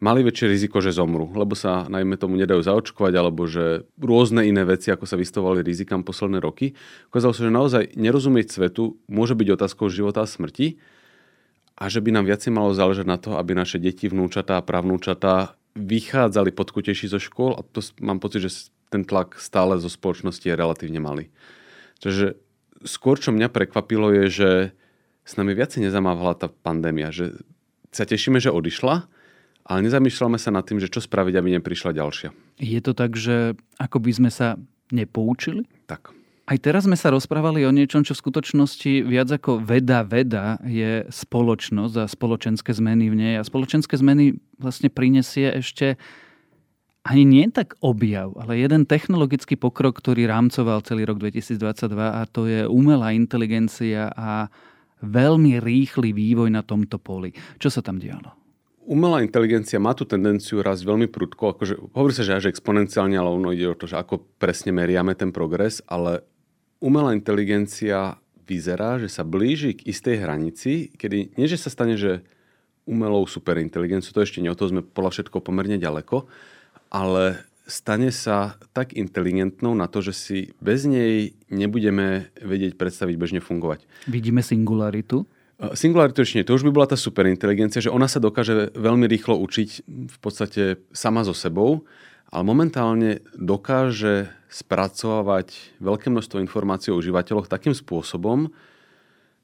S3: mali väčšie riziko, že zomru, lebo sa najmä tomu nedajú zaočkovať, alebo že rôzne iné veci, ako sa vystavovali rizikám posledné roky. Ukázalo sa, že naozaj nerozumieť svetu môže byť otázkou života a smrti a že by nám viacej malo záležať na to, aby naše deti, vnúčatá a pravnúčatá vychádzali podkutejší zo škôl a to mám pocit, že ten tlak stále zo spoločnosti je relatívne malý. Takže skôr, čo mňa prekvapilo, je, že s nami viacej nezamávala tá pandémia, že sa tešíme, že odišla, ale nezamýšľame sa nad tým, že čo spraviť, aby neprišla ďalšia.
S1: Je to tak, že ako by sme sa nepoučili?
S3: Tak.
S1: Aj teraz sme sa rozprávali o niečom, čo v skutočnosti viac ako veda veda je spoločnosť a spoločenské zmeny v nej. A spoločenské zmeny vlastne prinesie ešte ani nie tak objav, ale jeden technologický pokrok, ktorý rámcoval celý rok 2022 a to je umelá inteligencia a veľmi rýchly vývoj na tomto poli. Čo sa tam dialo?
S3: Umelá inteligencia má tú tendenciu rásť veľmi prudko, akože hovorí sa, že až exponenciálne, ale ono ide o to, že ako presne meriame ten progres, ale umelá inteligencia vyzerá, že sa blíži k istej hranici, kedy nie, že sa stane, že umelou superinteligenciou, to ešte nie, o to sme podľa všetko pomerne ďaleko, ale stane sa tak inteligentnou na to, že si bez nej nebudeme vedieť predstaviť bežne fungovať.
S1: Vidíme singularitu?
S3: Nie. To už by bola tá superinteligencia, že ona sa dokáže veľmi rýchlo učiť v podstate sama so sebou ale momentálne dokáže spracovať veľké množstvo informácií o užívateľoch takým spôsobom,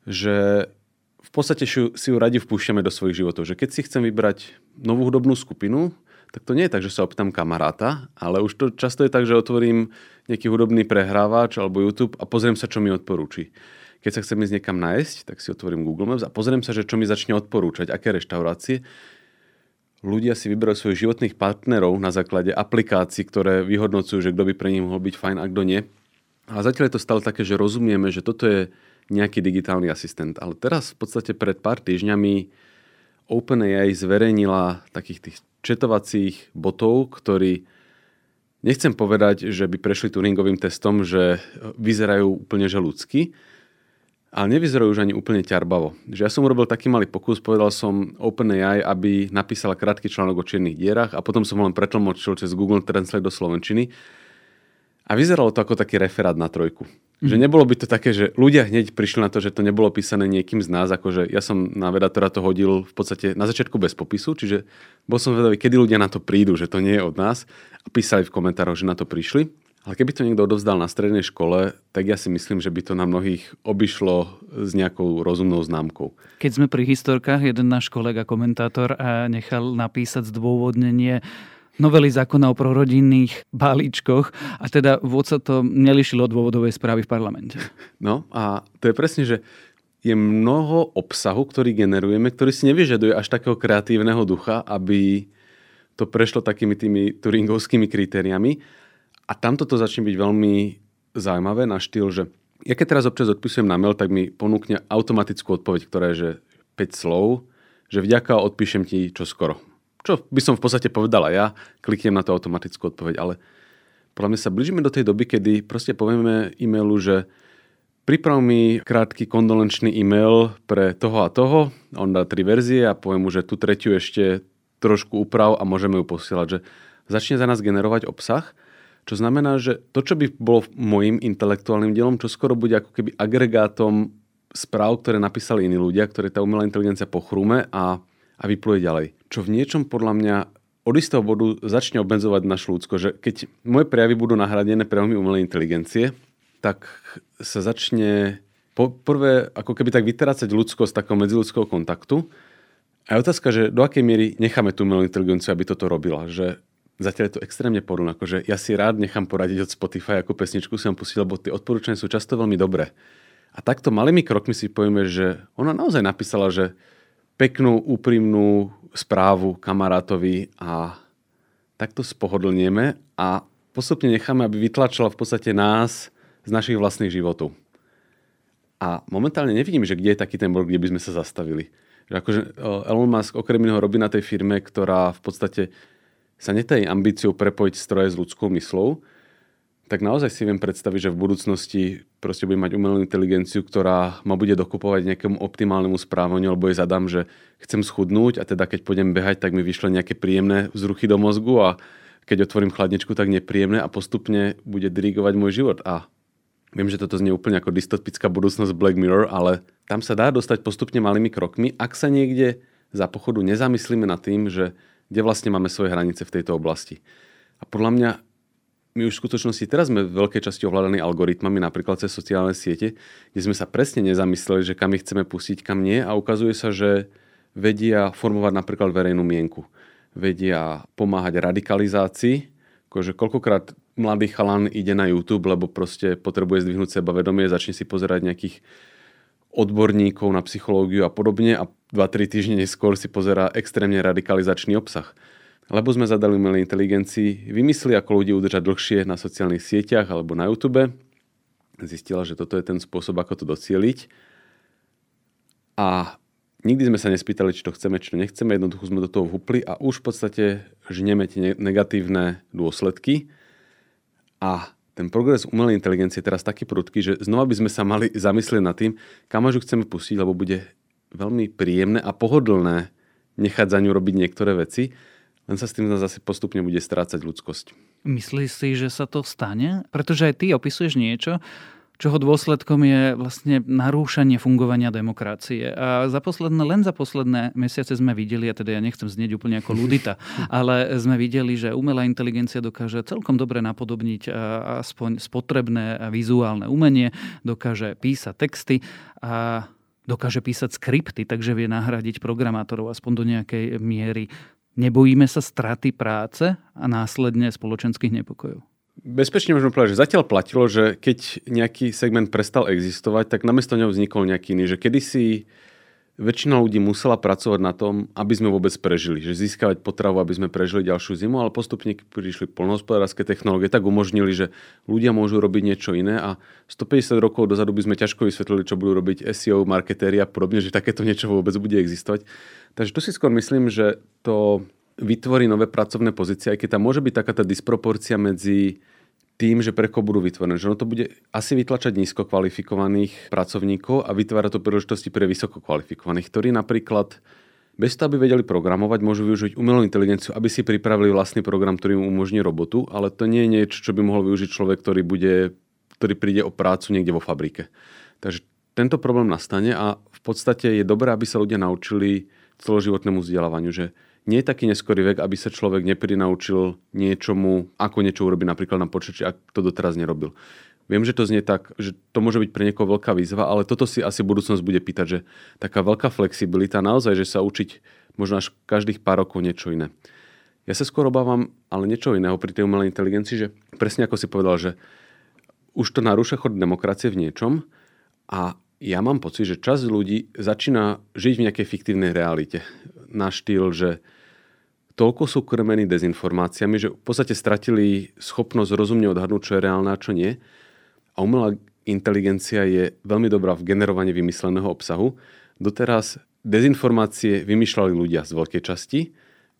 S3: že v podstate si ju radi vpúšťame do svojich životov. Že keď si chcem vybrať novú hudobnú skupinu, tak to nie je tak, že sa opýtam kamaráta, ale už to často je tak, že otvorím nejaký hudobný prehrávač alebo YouTube a pozriem sa, čo mi odporúči. Keď sa chcem ísť niekam nájsť, tak si otvorím Google Maps a pozriem sa, že čo mi začne odporúčať, aké reštaurácie ľudia si vyberajú svojich životných partnerov na základe aplikácií, ktoré vyhodnocujú, že kto by pre nich mohol byť fajn a kto nie. A zatiaľ je to stále také, že rozumieme, že toto je nejaký digitálny asistent. Ale teraz v podstate pred pár týždňami OpenAI zverejnila takých tých četovacích botov, ktorí nechcem povedať, že by prešli Turingovým testom, že vyzerajú úplne že ľudsky, ale nevyzerajú už ani úplne ťarbavo. Že ja som urobil taký malý pokus, povedal som OpenAI, aby napísala krátky článok o čiernych dierach a potom som ho len pretlmočil cez Google Translate do Slovenčiny. A vyzeralo to ako taký referát na trojku. Mm. Že nebolo by to také, že ľudia hneď prišli na to, že to nebolo písané niekým z nás, akože ja som na vedatora to hodil v podstate na začiatku bez popisu, čiže bol som vedavý, kedy ľudia na to prídu, že to nie je od nás a písali v komentároch, že na to prišli. Ale keby to niekto odovzdal na strednej škole, tak ja si myslím, že by to na mnohých obišlo s nejakou rozumnou známkou.
S1: Keď sme pri historkách, jeden náš kolega, komentátor, nechal napísať zdôvodnenie novely zákona o prorodinných balíčkoch a teda vôd sa to nelišilo od dôvodovej správy v parlamente.
S3: No a to je presne, že je mnoho obsahu, ktorý generujeme, ktorý si nevyžaduje až takého kreatívneho ducha, aby to prešlo takými tými turingovskými kritériami a tamto to začne byť veľmi zaujímavé na štýl, že ja keď teraz občas odpisujem na mail, tak mi ponúkne automatickú odpoveď, ktorá je že 5 slov, že vďaka odpíšem ti čo skoro. Čo by som v podstate povedala ja, kliknem na tú automatickú odpoveď, ale podľa mňa sa blížime do tej doby, kedy proste povieme e-mailu, že priprav mi krátky kondolenčný e-mail pre toho a toho, on dá tri verzie a poviem mu, že tú tretiu ešte trošku uprav a môžeme ju posielať, že začne za nás generovať obsah čo znamená, že to, čo by bolo môjim intelektuálnym dielom, čo skoro bude ako keby agregátom správ, ktoré napísali iní ľudia, ktoré tá umelá inteligencia pochrúme a, a vypluje ďalej. Čo v niečom podľa mňa od istého bodu začne obmedzovať našu ľudsko, že keď moje prejavy budú nahradené prejavmi umelej inteligencie, tak sa začne po, prvé ako keby tak vytrácať ľudskosť takého medziludského kontaktu. A je otázka, že do akej miery necháme tú umelú inteligenciu, aby toto robila. Že zatiaľ je to extrémne porun. Akože ja si rád nechám poradiť od Spotify, ako pesničku vám pustil, lebo tie odporúčania sú často veľmi dobré. A takto malými krokmi si povieme, že ona naozaj napísala, že peknú, úprimnú správu kamarátovi a takto spohodlnieme a postupne necháme, aby vytlačila v podstate nás z našich vlastných životov. A momentálne nevidím, že kde je taký ten bod, kde by sme sa zastavili. Že akože Elon Musk okrem iného robí na tej firme, ktorá v podstate sa netají ambíciou prepojiť stroje s ľudskou myslou, tak naozaj si viem predstaviť, že v budúcnosti proste budem mať umelú inteligenciu, ktorá ma bude dokupovať nejakému optimálnemu správaniu, alebo jej zadám, že chcem schudnúť a teda keď pôjdem behať, tak mi vyšle nejaké príjemné vzruchy do mozgu a keď otvorím chladničku, tak nepríjemné a postupne bude dirigovať môj život. A viem, že toto znie úplne ako dystopická budúcnosť Black Mirror, ale tam sa dá dostať postupne malými krokmi, ak sa niekde za pochodu nezamyslíme nad tým, že kde vlastne máme svoje hranice v tejto oblasti. A podľa mňa my už v skutočnosti teraz sme v veľkej časti ovládaní algoritmami, napríklad cez sociálne siete, kde sme sa presne nezamysleli, že kam ich chceme pustiť, kam nie a ukazuje sa, že vedia formovať napríklad verejnú mienku. Vedia pomáhať radikalizácii, akože koľkokrát mladý chalan ide na YouTube, lebo proste potrebuje zdvihnúť sebavedomie, začne si pozerať nejakých odborníkov na psychológiu a podobne a 2-3 týždne neskôr si pozera extrémne radikalizačný obsah lebo sme zadali umelej inteligencii, vymysli, ako ľudí udržať dlhšie na sociálnych sieťach alebo na YouTube. Zistila, že toto je ten spôsob, ako to docieliť. A nikdy sme sa nespýtali, či to chceme, či to nechceme. Jednoducho sme do toho vhupli a už v podstate žneme tie negatívne dôsledky. A ten progres umelej inteligencie je teraz taký prudký, že znova by sme sa mali zamyslieť nad tým, kam až ju chceme pustiť, lebo bude veľmi príjemné a pohodlné nechať za ňu robiť niektoré veci len sa s tým zase postupne bude strácať ľudskosť.
S1: Myslíš si, že sa to stane? Pretože aj ty opisuješ niečo, čoho dôsledkom je vlastne narúšanie fungovania demokracie. A za posledné, len za posledné mesiace sme videli, a teda ja nechcem znieť úplne ako ludita, ale sme videli, že umelá inteligencia dokáže celkom dobre napodobniť aspoň spotrebné vizuálne umenie, dokáže písať texty a dokáže písať skripty, takže vie nahradiť programátorov aspoň do nejakej miery. Nebojíme sa straty práce a následne spoločenských nepokojov?
S3: Bezpečne môžeme povedať, že zatiaľ platilo, že keď nejaký segment prestal existovať, tak namiesto neho vznikol nejaký iný. Že kedysi väčšina ľudí musela pracovať na tom, aby sme vôbec prežili. Že získavať potravu, aby sme prežili ďalšiu zimu, ale postupne, prišli polnohospodárske technológie, tak umožnili, že ľudia môžu robiť niečo iné a 150 rokov dozadu by sme ťažko vysvetlili, čo budú robiť SEO, marketéri a podobne, že takéto niečo vôbec bude existovať. Takže tu si skôr myslím, že to vytvorí nové pracovné pozície, aj keď tam môže byť taká tá disproporcia medzi tým, že pre budú vytvorené. Že ono to bude asi vytlačať nízko kvalifikovaných pracovníkov a vytvára to príležitosti pre vysoko kvalifikovaných, ktorí napríklad bez toho, aby vedeli programovať, môžu využiť umelú inteligenciu, aby si pripravili vlastný program, ktorý mu umožní robotu, ale to nie je niečo, čo by mohol využiť človek, ktorý, bude, ktorý príde o prácu niekde vo fabrike. Takže tento problém nastane a v podstate je dobré, aby sa ľudia naučili celoživotnému vzdelávaniu, že nie je taký neskorý vek, aby sa človek neprinaučil niečomu, ako niečo urobiť napríklad na počítači, ak to doteraz nerobil. Viem, že to znie tak, že to môže byť pre niekoho veľká výzva, ale toto si asi budúcnosť bude pýtať, že taká veľká flexibilita, naozaj, že sa učiť možno až každých pár rokov niečo iné. Ja sa skôr obávam, ale niečo iného pri tej umelej inteligencii, že presne ako si povedal, že už to narúša chod demokracie v niečom a ja mám pocit, že časť ľudí začína žiť v nejakej fiktívnej realite. Na štýl, že toľko sú krmení dezinformáciami, že v podstate stratili schopnosť rozumne odhadnúť, čo je reálne a čo nie. A umelá inteligencia je veľmi dobrá v generovaní vymysleného obsahu. Doteraz dezinformácie vymýšľali ľudia z veľkej časti,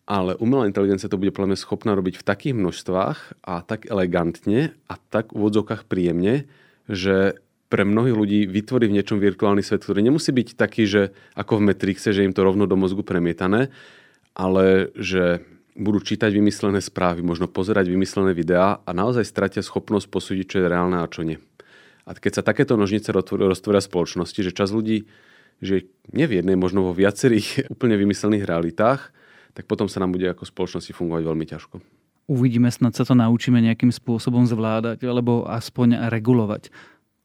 S3: ale umelá inteligencia to bude podľa schopná robiť v takých množstvách a tak elegantne a tak v úvodzovkách príjemne, že pre mnohých ľudí vytvorí v niečom virtuálny svet, ktorý nemusí byť taký, že ako v Matrixe, že im to rovno do mozgu premietané, ale že budú čítať vymyslené správy, možno pozerať vymyslené videá a naozaj stratia schopnosť posúdiť, čo je reálne a čo nie. A keď sa takéto nožnice roztvoria spoločnosti, že čas ľudí že nie v jednej, možno vo viacerých úplne vymyslených realitách, tak potom sa nám bude ako spoločnosti fungovať veľmi ťažko.
S1: Uvidíme, snad sa to naučíme nejakým spôsobom zvládať, alebo aspoň regulovať.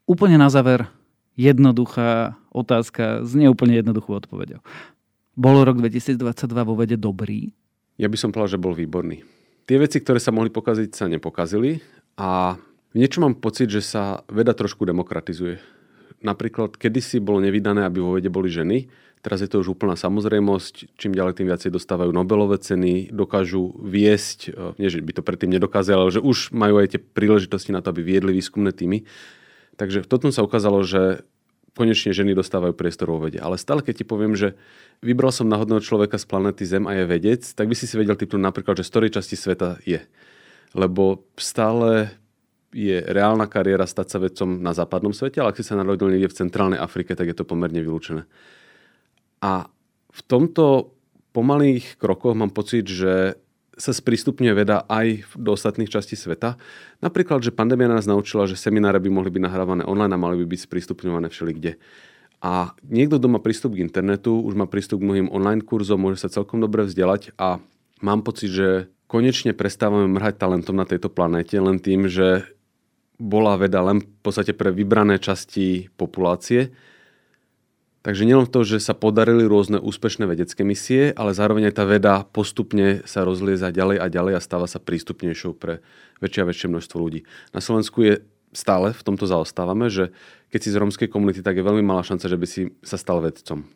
S1: Úplne na záver, jednoduchá otázka s neúplne jednoduchou odpovedou. Bol rok 2022 vo vede dobrý?
S3: Ja by som povedal, že bol výborný. Tie veci, ktoré sa mohli pokaziť, sa nepokazili a v niečom mám pocit, že sa veda trošku demokratizuje. Napríklad, kedysi bolo nevydané, aby vo vede boli ženy, teraz je to už úplná samozrejmosť, čím ďalej tým viacej dostávajú Nobelové ceny, dokážu viesť, e, nie že by to predtým nedokázali, ale že už majú aj tie príležitosti na to, aby viedli výskumné týmy. Takže toto sa ukázalo, že konečne ženy dostávajú priestor vo vede. Ale stále, keď ti poviem, že vybral som náhodného človeka z planety Zem a je vedec, tak by si si vedel typnúť napríklad, že z ktorej časti sveta je. Lebo stále je reálna kariéra stať sa vedcom na západnom svete, ale ak si sa narodil niekde v centrálnej Afrike, tak je to pomerne vylúčené. A v tomto pomalých krokoch mám pocit, že sa sprístupňuje veda aj do ostatných častí sveta. Napríklad, že pandémia nás naučila, že semináre by mohli byť nahrávané online a mali by byť sprístupňované všelikde. A niekto, kto má prístup k internetu, už má prístup k mnohým online kurzom, môže sa celkom dobre vzdelať a mám pocit, že konečne prestávame mrhať talentom na tejto planéte len tým, že bola veda len v podstate pre vybrané časti populácie. Takže nielen to, že sa podarili rôzne úspešné vedecké misie, ale zároveň aj tá veda postupne sa rozlieza ďalej a ďalej a stáva sa prístupnejšou pre väčšie a väčšie množstvo ľudí. Na Slovensku je stále v tomto zaostávame, že keď si z rómskej komunity, tak je veľmi malá šanca, že by si sa stal vedcom.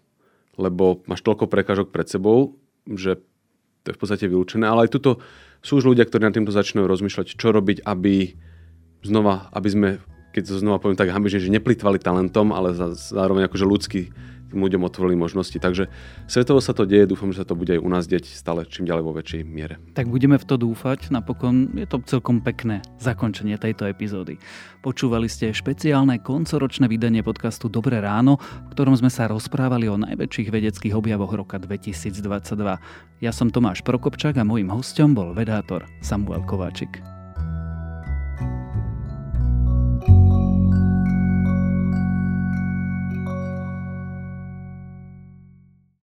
S3: Lebo máš toľko prekážok pred sebou, že to je v podstate vylúčené. Ale aj tuto sú už ľudia, ktorí nad týmto začínajú rozmýšľať, čo robiť, aby znova, aby sme, keď to znova poviem tak hambižne, že neplitvali talentom, ale zároveň akože ľudský tým ľuďom otvorili možnosti. Takže svetovo sa to deje, dúfam, že sa to bude aj u nás deť stále čím ďalej vo väčšej miere.
S1: Tak budeme v to dúfať. Napokon je to celkom pekné zakončenie tejto epizódy. Počúvali ste špeciálne koncoročné vydanie podcastu Dobré ráno, v ktorom sme sa rozprávali o najväčších vedeckých objavoch roka 2022. Ja som Tomáš Prokopčák a môjim hostom bol vedátor Samuel Kováčik.